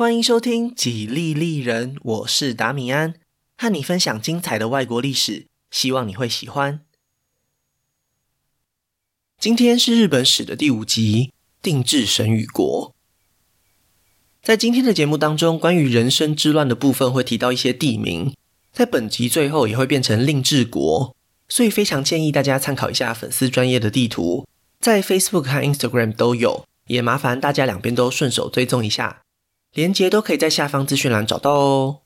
欢迎收听《几利利人》，我是达米安，和你分享精彩的外国历史，希望你会喜欢。今天是日本史的第五集，定制神与国。在今天的节目当中，关于壬生之乱的部分会提到一些地名，在本集最后也会变成令治国，所以非常建议大家参考一下粉丝专业的地图，在 Facebook 和 Instagram 都有，也麻烦大家两边都顺手追踪一下。连结都可以在下方资讯栏找到哦。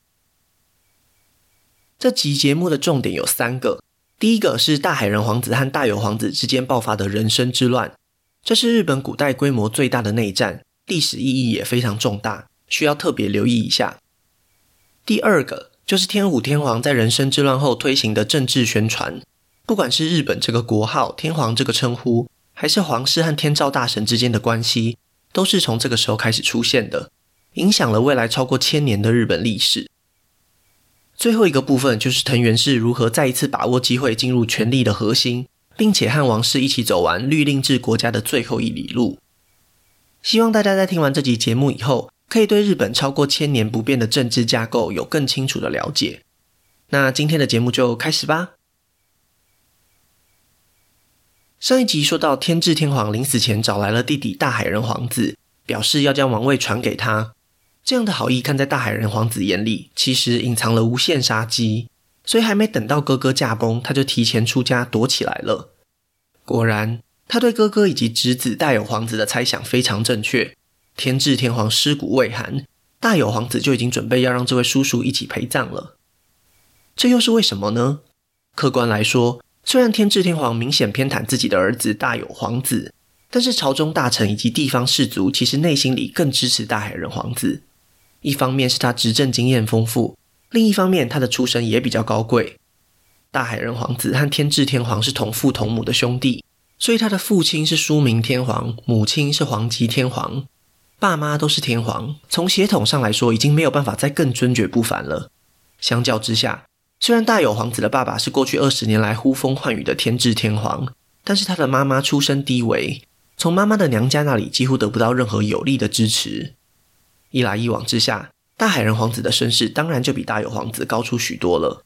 这集节目的重点有三个，第一个是大海人皇子和大友皇子之间爆发的人生之乱，这是日本古代规模最大的内战，历史意义也非常重大，需要特别留意一下。第二个就是天武天皇在人生之乱后推行的政治宣传，不管是日本这个国号、天皇这个称呼，还是皇室和天照大神之间的关系，都是从这个时候开始出现的。影响了未来超过千年的日本历史。最后一个部分就是藤原氏如何再一次把握机会进入权力的核心，并且和王室一起走完律令制国家的最后一里路。希望大家在听完这集节目以后，可以对日本超过千年不变的政治架构有更清楚的了解。那今天的节目就开始吧。上一集说到，天智天皇临死前找来了弟弟大海人皇子，表示要将王位传给他。这样的好意，看在大海人皇子眼里，其实隐藏了无限杀机。所以还没等到哥哥驾崩，他就提前出家躲起来了。果然，他对哥哥以及侄子大友皇子的猜想非常正确。天智天皇尸骨未寒，大友皇子就已经准备要让这位叔叔一起陪葬了。这又是为什么呢？客观来说，虽然天智天皇明显偏袒自己的儿子大友皇子，但是朝中大臣以及地方士族其实内心里更支持大海人皇子。一方面是他执政经验丰富，另一方面他的出身也比较高贵。大海人皇子和天智天皇是同父同母的兄弟，所以他的父亲是书明天皇，母亲是皇吉天皇，爸妈都是天皇。从血统上来说，已经没有办法再更尊爵不凡了。相较之下，虽然大友皇子的爸爸是过去二十年来呼风唤雨的天智天皇，但是他的妈妈出身低微，从妈妈的娘家那里几乎得不到任何有力的支持。一来一往之下，大海人皇子的身世当然就比大友皇子高出许多了。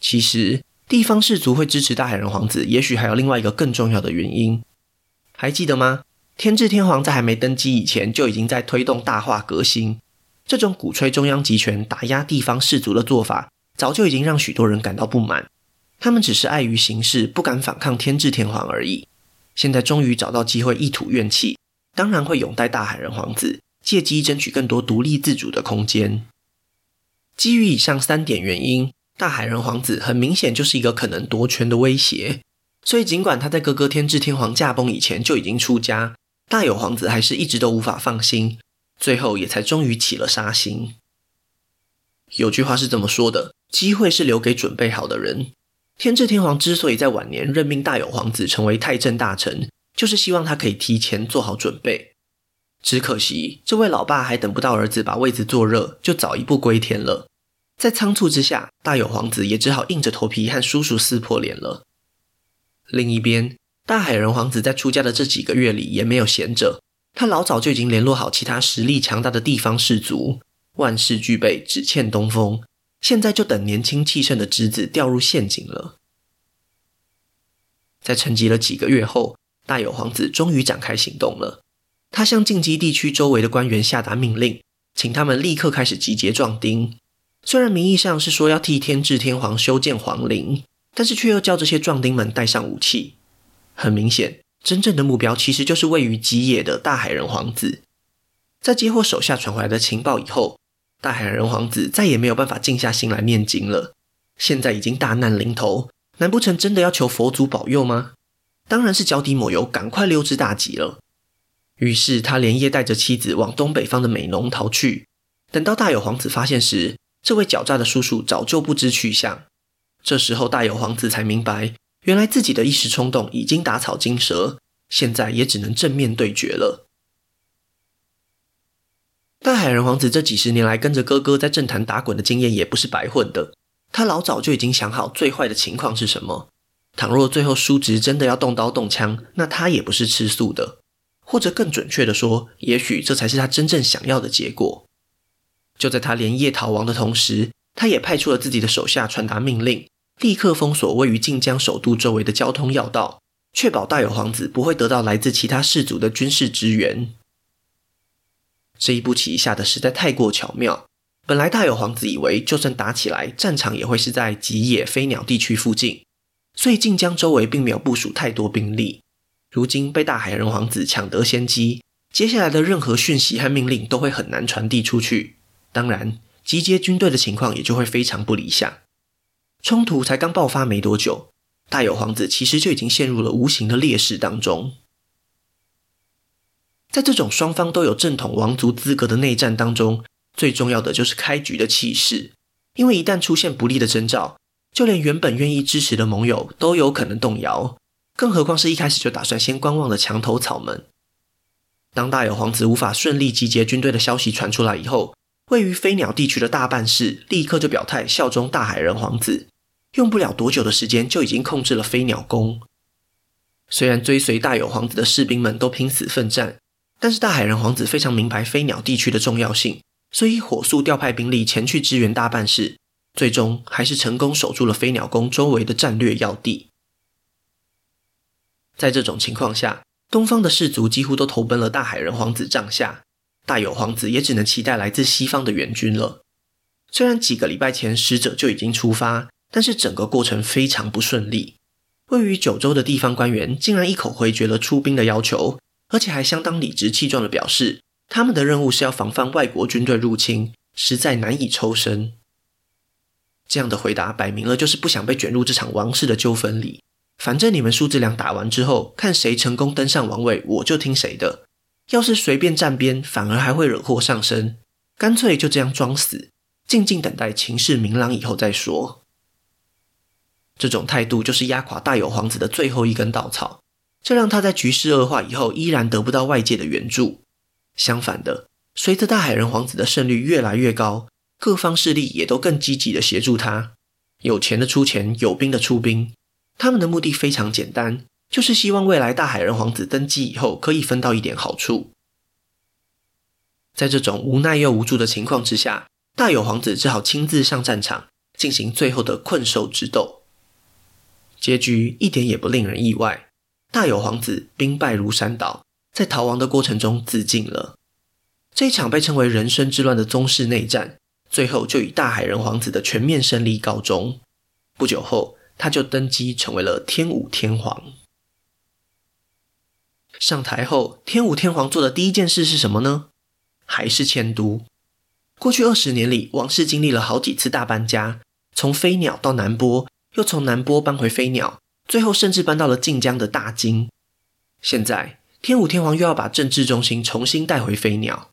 其实，地方士族会支持大海人皇子，也许还有另外一个更重要的原因。还记得吗？天智天皇在还没登基以前，就已经在推动大化革新。这种鼓吹中央集权、打压地方士族的做法，早就已经让许多人感到不满。他们只是碍于形势，不敢反抗天智天皇而已。现在终于找到机会一吐怨气，当然会拥戴大海人皇子。借机争取更多独立自主的空间。基于以上三点原因，大海人皇子很明显就是一个可能夺权的威胁。所以，尽管他在哥哥天智天皇驾崩以前就已经出家，大友皇子还是一直都无法放心，最后也才终于起了杀心。有句话是这么说的：“机会是留给准备好的人。”天智天皇之所以在晚年任命大友皇子成为太政大臣，就是希望他可以提前做好准备。只可惜，这位老爸还等不到儿子把位子坐热，就早一步归天了。在仓促之下，大友皇子也只好硬着头皮和叔叔撕破脸了。另一边，大海人皇子在出家的这几个月里也没有闲着，他老早就已经联络好其他实力强大的地方士族，万事俱备，只欠东风。现在就等年轻气盛的侄子掉入陷阱了。在沉寂了几个月后，大友皇子终于展开行动了。他向近畿地区周围的官员下达命令，请他们立刻开始集结壮丁。虽然名义上是说要替天智天皇修建皇陵，但是却又叫这些壮丁们带上武器。很明显，真正的目标其实就是位于吉野的大海人皇子。在接获手下传回来的情报以后，大海人皇子再也没有办法静下心来念经了。现在已经大难临头，难不成真的要求佛祖保佑吗？当然是脚底抹油，赶快溜之大吉了。于是他连夜带着妻子往东北方的美浓逃去。等到大友皇子发现时，这位狡诈的叔叔早就不知去向。这时候大友皇子才明白，原来自己的一时冲动已经打草惊蛇，现在也只能正面对决了。大海人皇子这几十年来跟着哥哥在政坛打滚的经验也不是白混的，他老早就已经想好最坏的情况是什么。倘若最后叔侄真的要动刀动枪，那他也不是吃素的。或者更准确地说，也许这才是他真正想要的结果。就在他连夜逃亡的同时，他也派出了自己的手下传达命令，立刻封锁位于晋江首都周围的交通要道，确保大有皇子不会得到来自其他氏族的军事支援。这一步棋下的实在太过巧妙。本来大有皇子以为，就算打起来，战场也会是在吉野飞鸟地区附近，所以晋江周围并没有部署太多兵力。如今被大海人皇子抢得先机，接下来的任何讯息和命令都会很难传递出去。当然，集结军队的情况也就会非常不理想。冲突才刚爆发没多久，大有皇子其实就已经陷入了无形的劣势当中。在这种双方都有正统王族资格的内战当中，最重要的就是开局的气势，因为一旦出现不利的征兆，就连原本愿意支持的盟友都有可能动摇，更何况是一开始就打算先观望的墙头草们。当大有皇子无法顺利集结军队的消息传出来以后，位于飞鸟地区的大半市立刻就表态效忠大海人皇子，用不了多久的时间就已经控制了飞鸟宫。虽然追随大有皇子的士兵们都拼死奋战，但是大海人皇子非常明白飞鸟地区的重要性。所以火速调派兵力前去支援大半市，最终还是成功守住了飞鸟宫周围的战略要地。在这种情况下，东方的氏族几乎都投奔了大海人皇子帐下，大有皇子也只能期待来自西方的援军了。虽然几个礼拜前使者就已经出发，但是整个过程非常不顺利。位于九州的地方官员竟然一口回绝了出兵的要求，而且还相当理直气壮地表示。他们的任务是要防范外国军队入侵，实在难以抽身。这样的回答摆明了就是不想被卷入这场王室的纠纷里。反正你们叔侄俩打完之后，看谁成功登上王位，我就听谁的。要是随便站边，反而还会惹祸上身。干脆就这样装死，静静等待情势明朗以后再说。这种态度就是压垮大有皇子的最后一根稻草，这让他在局势恶化以后，依然得不到外界的援助。相反的，随着大海人皇子的胜率越来越高，各方势力也都更积极的协助他。有钱的出钱，有兵的出兵。他们的目的非常简单，就是希望未来大海人皇子登基以后可以分到一点好处。在这种无奈又无助的情况之下，大有皇子只好亲自上战场，进行最后的困兽之斗。结局一点也不令人意外，大有皇子兵败如山倒。在逃亡的过程中自尽了。这一场被称为人生之乱的宗室内战，最后就以大海人皇子的全面胜利告终。不久后，他就登基成为了天武天皇。上台后，天武天皇做的第一件事是什么呢？还是迁都。过去二十年里，王室经历了好几次大搬家，从飞鸟到南波，又从南波搬回飞鸟，最后甚至搬到了晋江的大京。现在，天武天皇又要把政治中心重新带回飞鸟。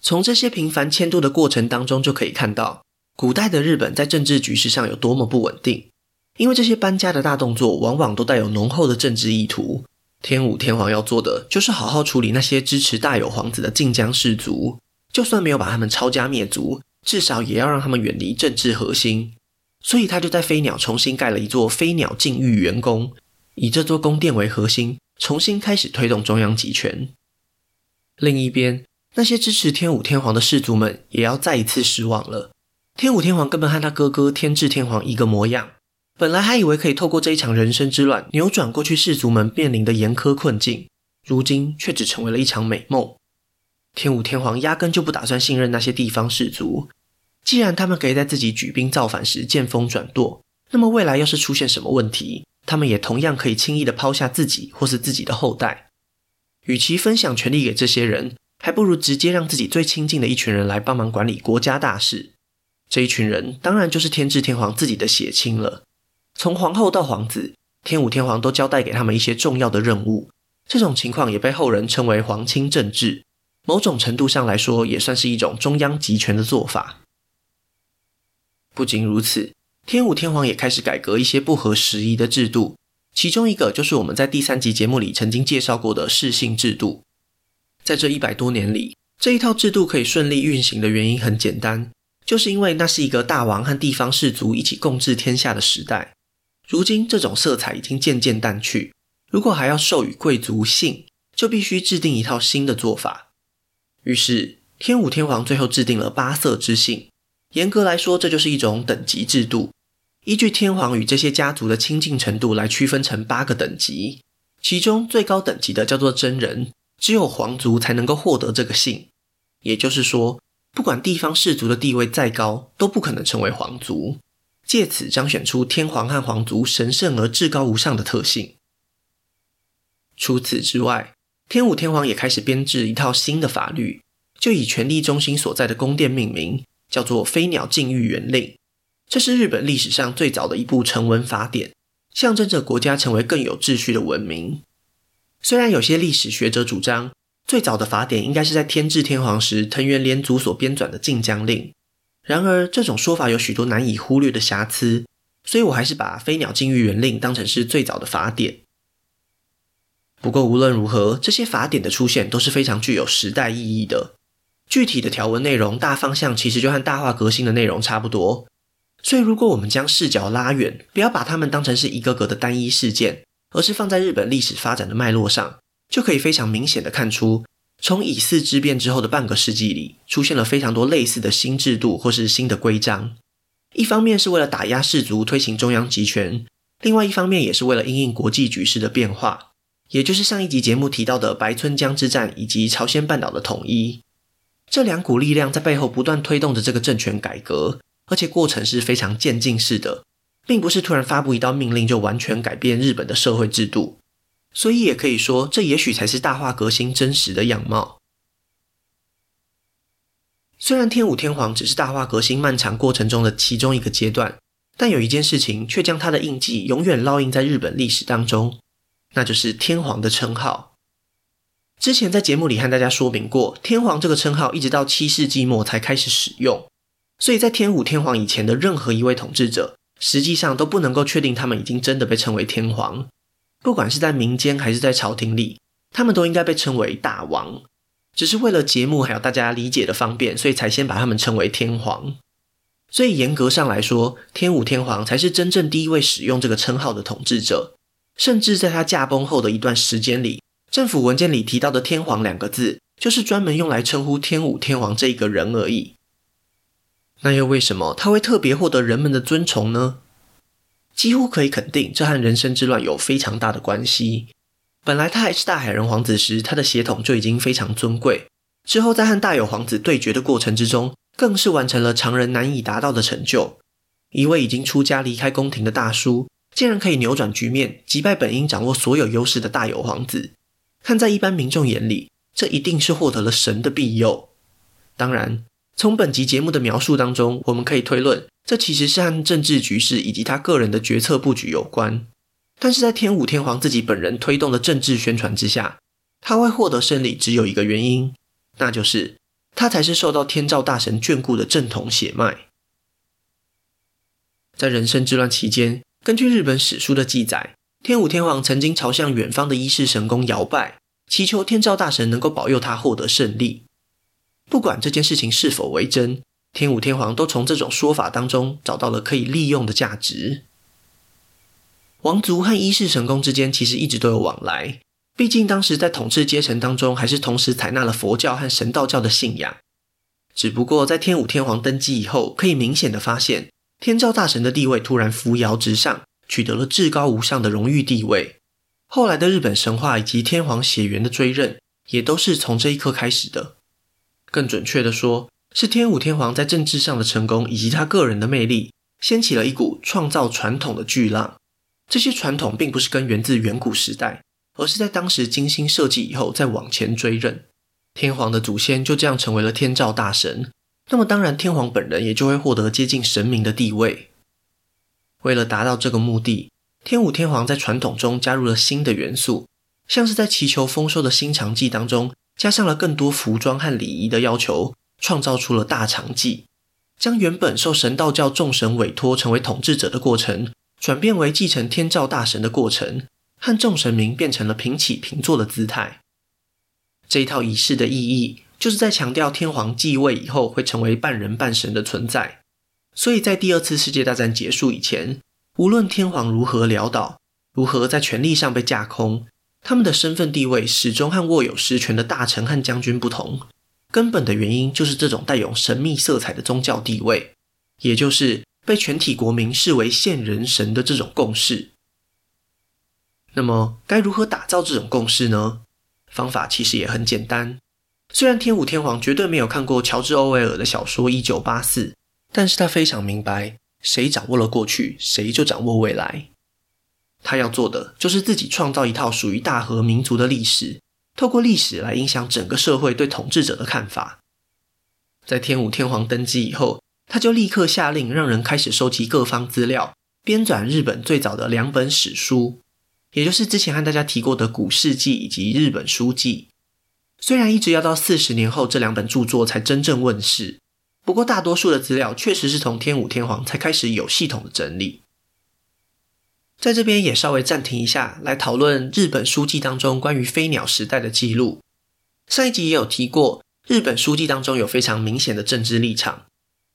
从这些频繁迁都的过程当中，就可以看到古代的日本在政治局势上有多么不稳定。因为这些搬家的大动作，往往都带有浓厚的政治意图。天武天皇要做的，就是好好处理那些支持大有皇子的晋江氏族，就算没有把他们抄家灭族，至少也要让他们远离政治核心。所以他就在飞鸟重新盖了一座飞鸟净御园宫，以这座宫殿为核心。重新开始推动中央集权。另一边，那些支持天武天皇的氏族们也要再一次失望了。天武天皇根本和他哥哥天智天皇一个模样。本来还以为可以透过这一场人生之乱，扭转过去氏族们面临的严苛困境，如今却只成为了一场美梦。天武天皇压根就不打算信任那些地方氏族。既然他们可以在自己举兵造反时见风转舵，那么未来要是出现什么问题，他们也同样可以轻易地抛下自己或是自己的后代。与其分享权力给这些人，还不如直接让自己最亲近的一群人来帮忙管理国家大事。这一群人当然就是天智天皇自己的血亲了。从皇后到皇子，天武天皇都交代给他们一些重要的任务。这种情况也被后人称为皇亲政治。某种程度上来说，也算是一种中央集权的做法。不仅如此。天武天皇也开始改革一些不合时宜的制度，其中一个就是我们在第三集节目里曾经介绍过的世姓制度。在这一百多年里，这一套制度可以顺利运行的原因很简单，就是因为那是一个大王和地方氏族一起共治天下的时代。如今这种色彩已经渐渐淡去，如果还要授予贵族姓，就必须制定一套新的做法。于是，天武天皇最后制定了八色之姓。严格来说，这就是一种等级制度，依据天皇与这些家族的亲近程度来区分成八个等级。其中最高等级的叫做真人，只有皇族才能够获得这个姓。也就是说，不管地方氏族的地位再高，都不可能成为皇族。借此彰显出天皇和皇族神圣而至高无上的特性。除此之外，天武天皇也开始编制一套新的法律，就以权力中心所在的宫殿命名，叫做《飞鸟禁御原令》。这是日本历史上最早的一部成文法典，象征着国家成为更有秩序的文明。虽然有些历史学者主张，最早的法典应该是在天智天皇时藤原连祖所编纂的《近江令》，然而这种说法有许多难以忽略的瑕疵，所以我还是把《飞鸟禁御原令》当成是最早的法典。不过无论如何，这些法典的出现都是非常具有时代意义的。具体的条文内容大方向其实就和大化革新的内容差不多。所以如果我们将视角拉远，不要把它们当成是一个个的单一事件，而是放在日本历史发展的脉络上，就可以非常明显的看出，从乙巳之变之后的半个世纪里，出现了非常多类似的新制度或是新的规章。一方面是为了打压士族，推行中央集权；另外一方面也是为了因应国际局势的变化。也就是上一集节目提到的白村江之战以及朝鲜半岛的统一，这两股力量在背后不断推动着这个政权改革，而且过程是非常渐进式的，并不是突然发布一道命令就完全改变日本的社会制度。所以也可以说，这也许才是大化革新真实的样貌。虽然天武天皇只是大化革新漫长过程中的其中一个阶段，但有一件事情却将他的印记永远烙印在日本历史当中。那就是天皇的称号。之前在节目里和大家说明过，天皇这个称号一直到七世纪末才开始使用，所以在天武天皇以前的任何一位统治者，实际上都不能够确定他们已经真的被称为天皇。不管是在民间还是在朝廷里，他们都应该被称为大王。只是为了节目还有大家理解的方便，所以才先把他们称为天皇。所以严格上来说，天武天皇才是真正第一位使用这个称号的统治者。甚至在他驾崩后的一段时间里，政府文件里提到的“天皇”两个字，就是专门用来称呼天武天皇这一个人而已。那又为什么他会特别获得人们的尊崇呢？几乎可以肯定，这和人生之乱有非常大的关系。本来他还是大海人皇子时，他的血统就已经非常尊贵。之后在和大友皇子对决的过程之中，更是完成了常人难以达到的成就。一位已经出家离开宫廷的大叔。竟然可以扭转局面，击败本应掌握所有优势的大友皇子，看在一般民众眼里，这一定是获得了神的庇佑。当然，从本集节目的描述当中，我们可以推论，这其实是和政治局势以及他个人的决策布局有关。但是在天武天皇自己本人推动的政治宣传之下，他会获得胜利，只有一个原因，那就是他才是受到天照大神眷顾的正统血脉。在壬生之乱期间。根据日本史书的记载，天武天皇曾经朝向远方的伊势神宫摇拜，祈求天照大神能够保佑他获得胜利。不管这件事情是否为真，天武天皇都从这种说法当中找到了可以利用的价值。王族和一世神宫之间其实一直都有往来，毕竟当时在统治阶层当中还是同时采纳了佛教和神道教的信仰。只不过在天武天皇登基以后，可以明显的发现。天照大神的地位突然扶摇直上，取得了至高无上的荣誉地位。后来的日本神话以及天皇血缘的追认，也都是从这一刻开始的。更准确的说，是天武天皇在政治上的成功以及他个人的魅力，掀起了一股创造传统的巨浪。这些传统并不是根源自远古时代，而是在当时精心设计以后再往前追认。天皇的祖先就这样成为了天照大神。那么当然，天皇本人也就会获得接近神明的地位。为了达到这个目的，天武天皇在传统中加入了新的元素，像是在祈求丰收的新长祭当中，加上了更多服装和礼仪的要求，创造出了大长祭，将原本受神道教众神委托成为统治者的过程，转变为继承天照大神的过程，和众神明变成了平起平坐的姿态。这一套仪式的意义。就是在强调天皇继位以后会成为半人半神的存在，所以在第二次世界大战结束以前，无论天皇如何潦倒，如何在权力上被架空，他们的身份地位始终和握有实权的大臣和将军不同，根本的原因就是这种带有神秘色彩的宗教地位，也就是被全体国民视为现人神的这种共识。那么，该如何打造这种共识呢？方法其实也很简单。虽然天武天皇绝对没有看过乔治·欧威尔的小说《一九八四》，但是他非常明白，谁掌握了过去，谁就掌握未来。他要做的就是自己创造一套属于大和民族的历史，透过历史来影响整个社会对统治者的看法。在天武天皇登基以后，他就立刻下令让人开始收集各方资料，编纂日本最早的两本史书。也就是之前和大家提过的《古事记》以及《日本书纪》，虽然一直要到四十年后这两本著作才真正问世，不过大多数的资料确实是从天武天皇才开始有系统的整理。在这边也稍微暂停一下，来讨论《日本书记》当中关于飞鸟时代的记录。上一集也有提过，《日本书记》当中有非常明显的政治立场。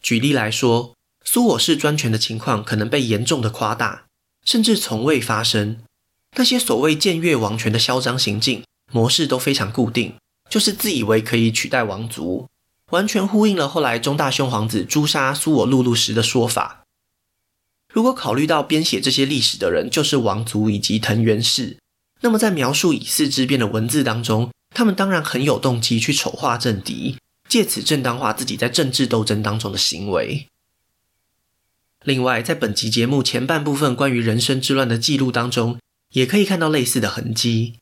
举例来说，苏我氏专权的情况可能被严重的夸大，甚至从未发生。那些所谓僭越王权的嚣张行径模式都非常固定，就是自以为可以取代王族，完全呼应了后来中大兄皇子诛杀苏我陆路时的说法。如果考虑到编写这些历史的人就是王族以及藤原氏，那么在描述乙巳之变的文字当中，他们当然很有动机去丑化政敌，借此正当化自己在政治斗争当中的行为。另外，在本集节目前半部分关于壬生之乱的记录当中，也可以看到类似的痕迹，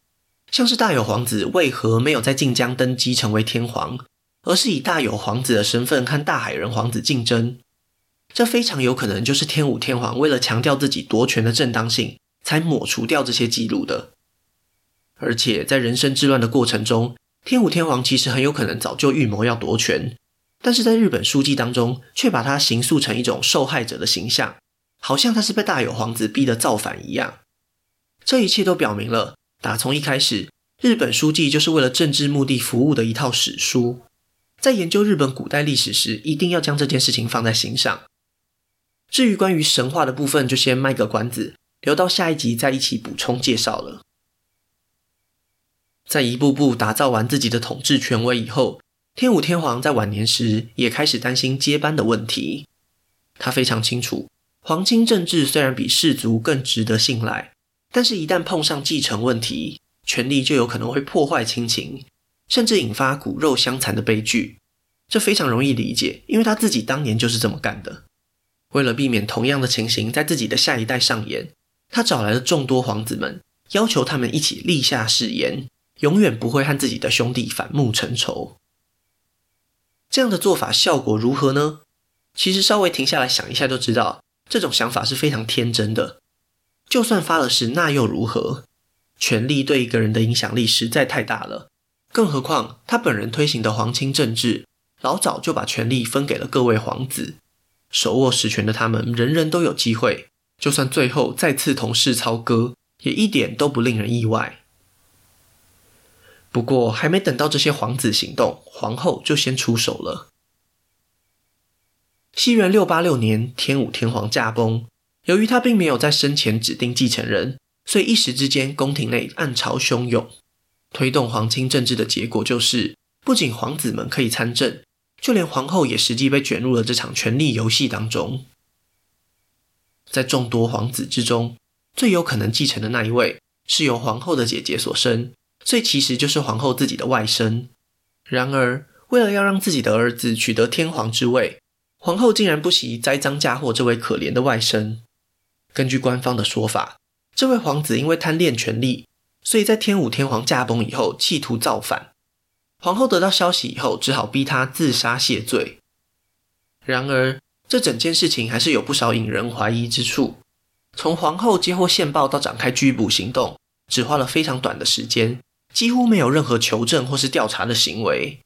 像是大友皇子为何没有在晋江登基成为天皇，而是以大友皇子的身份和大海人皇子竞争？这非常有可能就是天武天皇为了强调自己夺权的正当性，才抹除掉这些记录的。而且在人生之乱的过程中，天武天皇其实很有可能早就预谋要夺权，但是在日本书记当中，却把他形塑成一种受害者的形象，好像他是被大友皇子逼得造反一样。这一切都表明了，打从一开始，日本书记就是为了政治目的服务的一套史书。在研究日本古代历史时，一定要将这件事情放在心上。至于关于神话的部分，就先卖个关子，留到下一集再一起补充介绍了。在一步步打造完自己的统治权威以后，天武天皇在晚年时也开始担心接班的问题。他非常清楚，皇亲政治虽然比氏族更值得信赖。但是，一旦碰上继承问题，权力就有可能会破坏亲情，甚至引发骨肉相残的悲剧。这非常容易理解，因为他自己当年就是这么干的。为了避免同样的情形在自己的下一代上演，他找来了众多皇子们，要求他们一起立下誓言，永远不会和自己的兄弟反目成仇。这样的做法效果如何呢？其实稍微停下来想一下就知道，这种想法是非常天真的。就算发了誓，那又如何？权力对一个人的影响力实在太大了，更何况他本人推行的皇亲政治，老早就把权力分给了各位皇子，手握实权的他们，人人都有机会。就算最后再次同室操戈，也一点都不令人意外。不过，还没等到这些皇子行动，皇后就先出手了。西元六八六年，天武天皇驾崩。由于他并没有在生前指定继承人，所以一时之间宫廷内暗潮汹涌。推动皇亲政治的结果就是，不仅皇子们可以参政，就连皇后也实际被卷入了这场权力游戏当中。在众多皇子之中，最有可能继承的那一位是由皇后的姐姐所生，所以其实就是皇后自己的外甥。然而，为了要让自己的儿子取得天皇之位，皇后竟然不惜栽赃嫁祸这位可怜的外甥。根据官方的说法，这位皇子因为贪恋权力，所以在天武天皇驾崩以后，企图造反。皇后得到消息以后，只好逼他自杀谢罪。然而，这整件事情还是有不少引人怀疑之处。从皇后接获线报到展开拘捕行动，只花了非常短的时间，几乎没有任何求证或是调查的行为。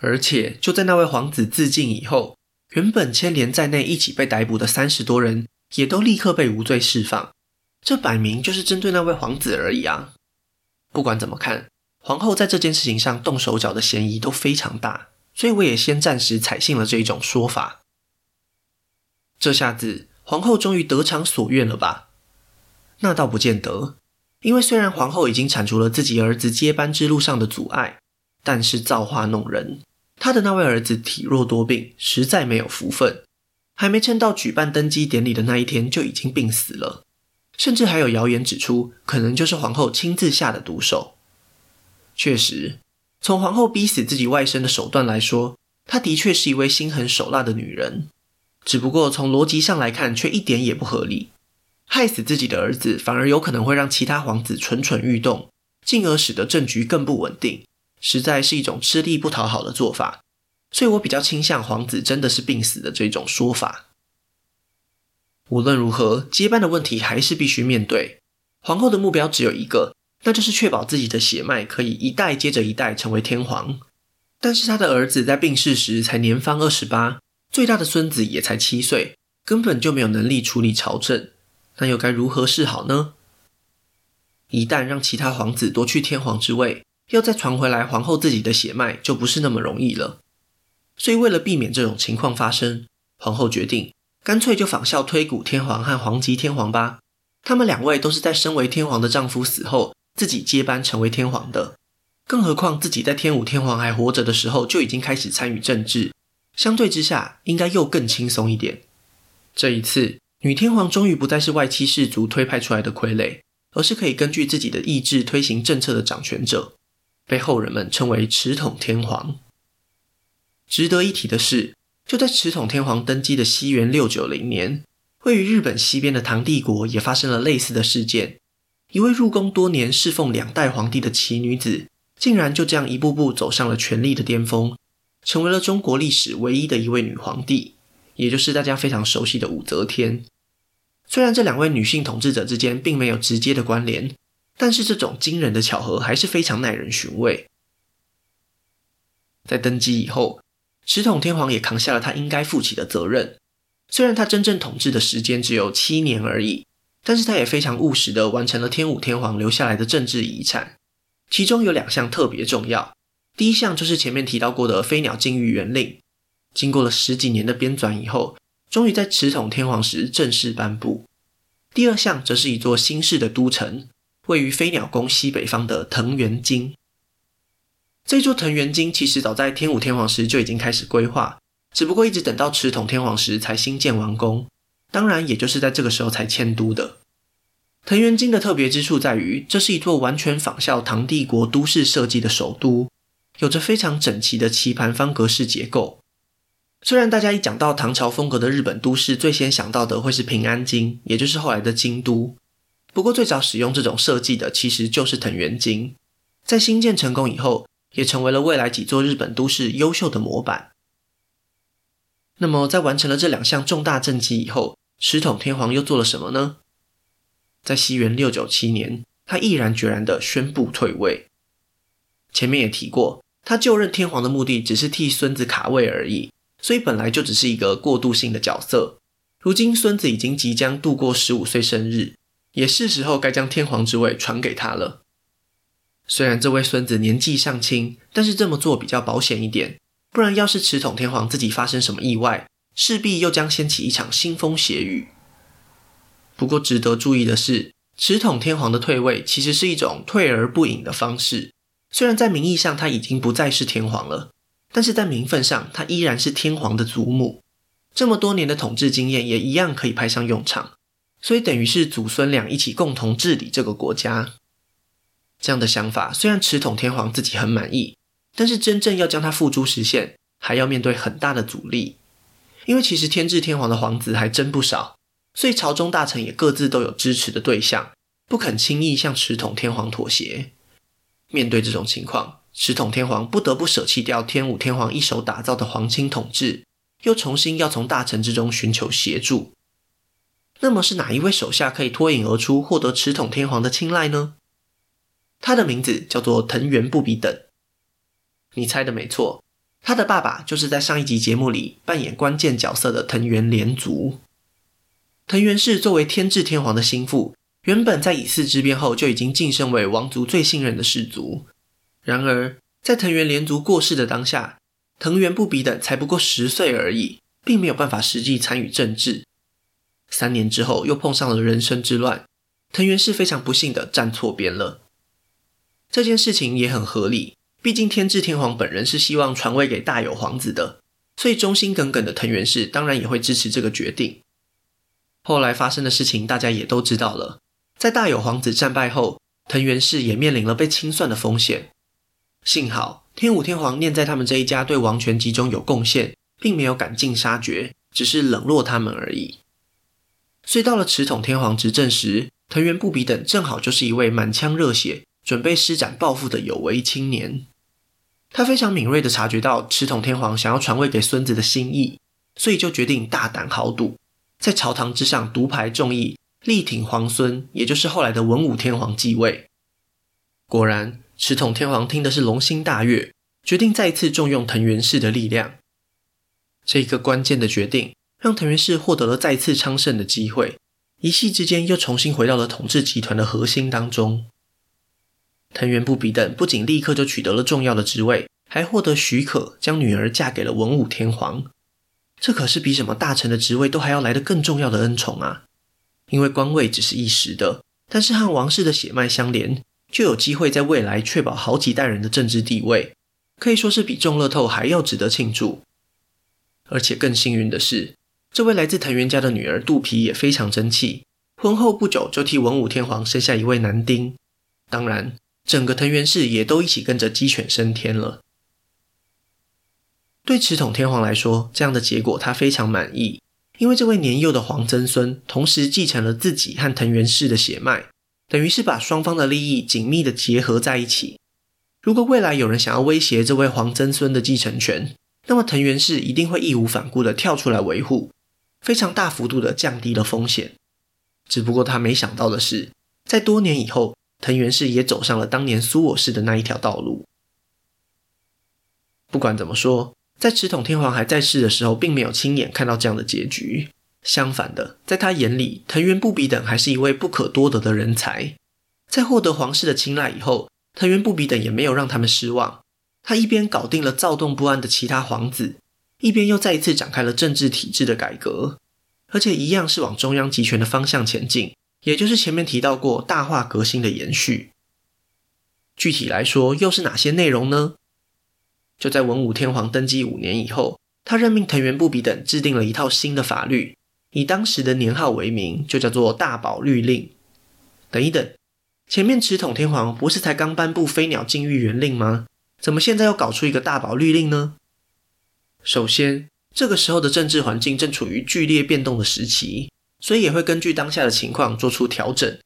而且，就在那位皇子自尽以后，原本牵连在内一起被逮捕的三十多人，也都立刻被无罪释放，这摆明就是针对那位皇子而已啊！不管怎么看，皇后在这件事情上动手脚的嫌疑都非常大，所以我也先暂时采信了这一种说法。这下子，皇后终于得偿所愿了吧？那倒不见得，因为虽然皇后已经铲除了自己儿子接班之路上的阻碍，但是造化弄人，她的那位儿子体弱多病，实在没有福分，还没撑到举办登基典礼的那一天就已经病死了。甚至还有谣言指出，可能就是皇后亲自下的毒手。确实，从皇后逼死自己外甥的手段来说，她的确是一位心狠手辣的女人。只不过从逻辑上来看，却一点也不合理。害死自己的儿子，反而有可能会让其他皇子蠢蠢欲动，进而使得政局更不稳定，实在是一种吃力不讨好的做法。所以我比较倾向皇子真的是病死的这种说法。无论如何，接班的问题还是必须面对。皇后的目标只有一个，那就是确保自己的血脉可以一代接着一代成为天皇。但是他的儿子在病逝时才年方二十八，最大的孙子也才七岁，根本就没有能力处理朝政。那又该如何是好呢？一旦让其他皇子夺去天皇之位，要再传回来皇后自己的血脉，就不是那么容易了。所以为了避免这种情况发生，皇后决定。干脆就仿效推古天皇和皇极天皇吧，他们两位都是在身为天皇的丈夫死后自己接班成为天皇的。更何况自己在天武天皇还活着的时候就已经开始参与政治，相对之下应该又更轻松一点。这一次，女天皇终于不再是外戚氏族推派出来的傀儡，而是可以根据自己的意志推行政策的掌权者，被后人们称为持统天皇。值得一提的是，就在持统天皇登基的西元六九零年，位于日本西边的唐帝国也发生了类似的事件。一位入宫多年、侍奉两代皇帝的奇女子，竟然就这样一步步走上了权力的巅峰，成为了中国历史唯一的一位女皇帝，也就是大家非常熟悉的武则天。虽然这两位女性统治者之间并没有直接的关联，但是这种惊人的巧合还是非常耐人寻味。在登基以后，持统天皇也扛下了他应该负起的责任，虽然他真正统治的时间只有七年而已，但是他也非常务实地完成了天武天皇留下来的政治遗产，其中有两项特别重要。第一项就是前面提到过的飞鸟禁御原令，经过了十几年的编纂以后，终于在持统天皇时正式颁布。第二项则是一座新式的都城，位于飞鸟宫西北方的藤原京。这座藤原京其实早在天武天皇时就已经开始规划，只不过一直等到持统天皇时才兴建完工。当然，也就是在这个时候才迁都的。藤原京的特别之处在于，这是一座完全仿效唐帝国都市设计的首都，有着非常整齐的棋盘方格式结构。虽然大家一讲到唐朝风格的日本都市，最先想到的会是平安京，也就是后来的京都。不过，最早使用这种设计的其实就是藤原京。在兴建成功以后，也成为了未来几座日本都市优秀的模板。那么，在完成了这两项重大政绩以后，持统天皇又做了什么呢？在西元六九七年，他毅然决然地宣布退位。前面也提过，他就任天皇的目的只是替孙子卡位而已，所以本来就只是一个过渡性的角色。如今孙子已经即将度过十五岁生日，也是时候该将天皇之位传给他了。虽然这位孙子年纪尚轻，但是这么做比较保险一点。不然，要是持统天皇自己发生什么意外，势必又将掀起一场腥风血雨。不过，值得注意的是，持统天皇的退位其实是一种退而不隐的方式。虽然在名义上他已经不再是天皇了，但是在名分上他依然是天皇的祖母。这么多年的统治经验也一样可以派上用场，所以等于是祖孙俩一起共同治理这个国家。这样的想法虽然持统天皇自己很满意，但是真正要将它付诸实现，还要面对很大的阻力。因为其实天智天皇的皇子还真不少，所以朝中大臣也各自都有支持的对象，不肯轻易向持统天皇妥协。面对这种情况，持统天皇不得不舍弃掉天武天皇一手打造的皇亲统治，又重新要从大臣之中寻求协助。那么是哪一位手下可以脱颖而出，获得持统天皇的青睐呢？他的名字叫做藤原不比等，你猜的没错，他的爸爸就是在上一集节目里扮演关键角色的藤原连族。藤原氏作为天智天皇的心腹，原本在乙巳之变后就已经晋升为王族最信任的氏族。然而，在藤原连族过世的当下，藤原不比等才不过十岁而已，并没有办法实际参与政治。三年之后，又碰上了人生之乱，藤原氏非常不幸地站错边了。这件事情也很合理，毕竟天智天皇本人是希望传位给大友皇子的，所以忠心耿耿的藤原氏当然也会支持这个决定。后来发生的事情大家也都知道了，在大友皇子战败后，藤原氏也面临了被清算的风险。幸好天武天皇念在他们这一家对王权集中有贡献，并没有赶尽杀绝，只是冷落他们而已。所以到了持统天皇执政时，藤原不比等正好就是一位满腔热血、准备施展抱负的有为青年。他非常敏锐地察觉到持统天皇想要传位给孙子的心意，所以就决定大胆豪赌，在朝堂之上独排众议，力挺皇孙，也就是后来的文武天皇继位。果然，持统天皇听的是龙心大悦，决定再次重用藤原氏的力量。这一个关键的决定，让藤原氏获得了再次昌盛的机会，一夕之间又重新回到了统治集团的核心当中。藤原不比等不仅立刻就取得了重要的职位，还获得许可将女儿嫁给了文武天皇。这可是比什么大臣的职位都还要来得更重要的恩宠啊！因为官位只是一时的，但是和王室的血脉相连，就有机会在未来确保好几代人的政治地位，可以说是比中乐透还要值得庆祝。而且更幸运的是，这位来自藤原家的女儿肚皮也非常争气，婚后不久就替文武天皇生下一位男丁。当然。整个藤原氏也都一起跟着鸡犬升天了。对持统天皇来说，这样的结果他非常满意，因为这位年幼的皇曾孙同时继承了自己和藤原氏的血脉，等于是把双方的利益紧密的结合在一起。如果未来有人想要威胁这位皇曾孙的继承权，那么藤原氏一定会义无反顾的跳出来维护，非常大幅度的降低了风险。只不过他没想到的是，在多年以后。藤原氏也走上了当年苏我氏的那一条道路。不管怎么说，在持统天皇还在世的时候，并没有亲眼看到这样的结局。相反的，在他眼里，藤原不比等还是一位不可多得的人才。在获得皇室的青睐以后，藤原不比等也没有让他们失望。他一边搞定了躁动不安的其他皇子，一边又再一次展开了政治体制的改革，而且一样是往中央集权的方向前进。也就是前面提到过大化革新的延续，具体来说又是哪些内容呢？就在文武天皇登基五年以后，他任命藤原不比等制定了一套新的法律，以当时的年号为名，就叫做大宝律令。等一等，前面持统天皇不是才刚颁布飞鸟禁御原令吗？怎么现在又搞出一个大宝律令呢？首先，这个时候的政治环境正处于剧烈变动的时期。所以也会根据当下的情况做出调整，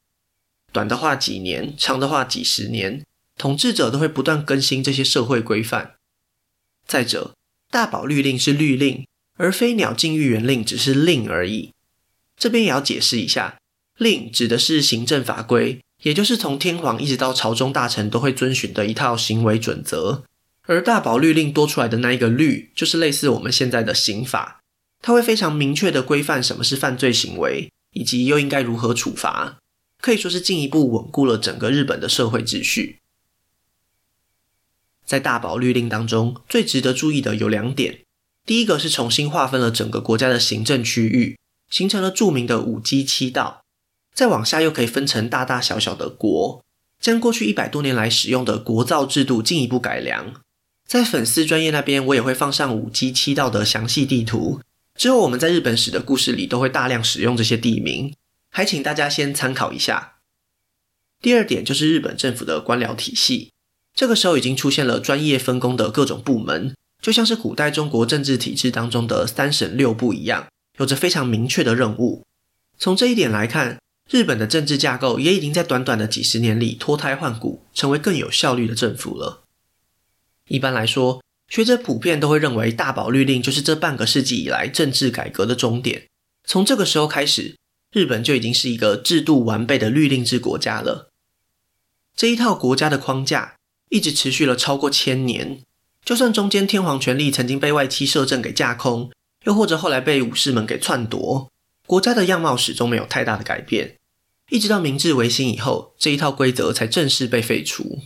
短的话几年，长的话几十年，统治者都会不断更新这些社会规范。再者，大宝律令是律令，而飞鸟禁御原令只是令而已。这边也要解释一下，令指的是行政法规，也就是从天皇一直到朝中大臣都会遵循的一套行为准则，而大宝律令多出来的那一个律，就是类似我们现在的刑法。它会非常明确地规范什么是犯罪行为，以及又应该如何处罚，可以说是进一步稳固了整个日本的社会秩序。在大宝律令当中，最值得注意的有两点：第一个是重新划分了整个国家的行政区域，形成了著名的五畿七道；再往下又可以分成大大小小的国，将过去一百多年来使用的国造制度进一步改良。在粉丝专业那边，我也会放上五畿七道的详细地图。之后，我们在日本史的故事里都会大量使用这些地名，还请大家先参考一下。第二点就是日本政府的官僚体系，这个时候已经出现了专业分工的各种部门，就像是古代中国政治体制当中的三省六部一样，有着非常明确的任务。从这一点来看，日本的政治架构也已经在短短的几十年里脱胎换骨，成为更有效率的政府了。一般来说，学者普遍都会认为，大宝律令就是这半个世纪以来政治改革的终点。从这个时候开始，日本就已经是一个制度完备的律令制国家了。这一套国家的框架一直持续了超过千年，就算中间天皇权力曾经被外戚摄政给架空，又或者后来被武士们给篡夺，国家的样貌始终没有太大的改变。一直到明治维新以后，这一套规则才正式被废除。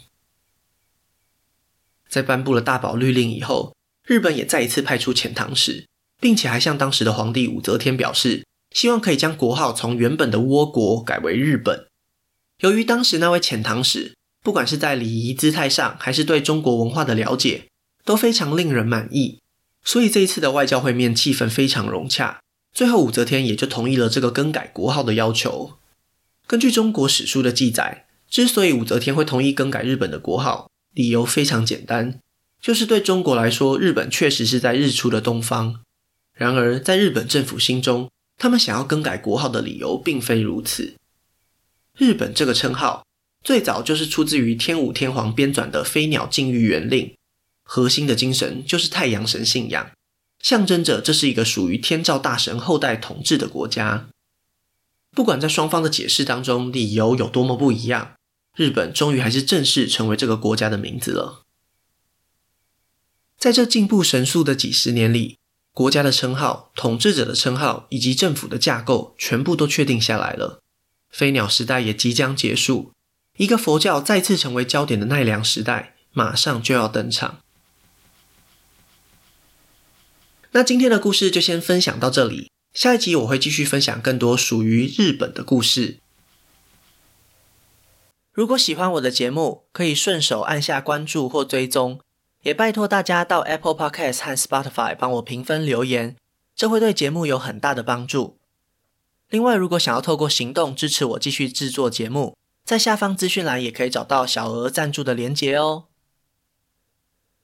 在颁布了大宝律令以后，日本也再一次派出遣唐使，并且还向当时的皇帝武则天表示，希望可以将国号从原本的倭国改为日本。由于当时那位遣唐使不管是在礼仪姿态上，还是对中国文化的了解，都非常令人满意。所以这一次的外交会面气氛非常融洽。最后武则天也就同意了这个更改国号的要求。根据中国史书的记载，之所以武则天会同意更改日本的国号，理由非常简单，就是对中国来说，日本确实是在日出的东方。然而，在日本政府心中，他们想要更改国号的理由并非如此。日本这个称号最早就是出自于天武天皇编纂的《飞鸟禁御原令》，核心的精神就是太阳神信仰，象征着这是一个属于天照大神后代统治的国家。不管在双方的解释当中理由有多么不一样，日本终于还是正式成为这个国家的名字了。在这进步神速的几十年里，国家的称号、统治者的称号以及政府的架构全部都确定下来了。飞鸟时代也即将结束，一个佛教再次成为焦点的奈良时代马上就要登场。那今天的故事就先分享到这里，下一集我会继续分享更多属于日本的故事。如果喜欢我的节目，可以顺手按下关注或追踪，也拜托大家到 Apple Podcast 和 Spotify 帮我评分留言，这会对节目有很大的帮助。另外，如果想要透过行动支持我继续制作节目，在下方资讯栏也可以找到小额赞助的连结哦。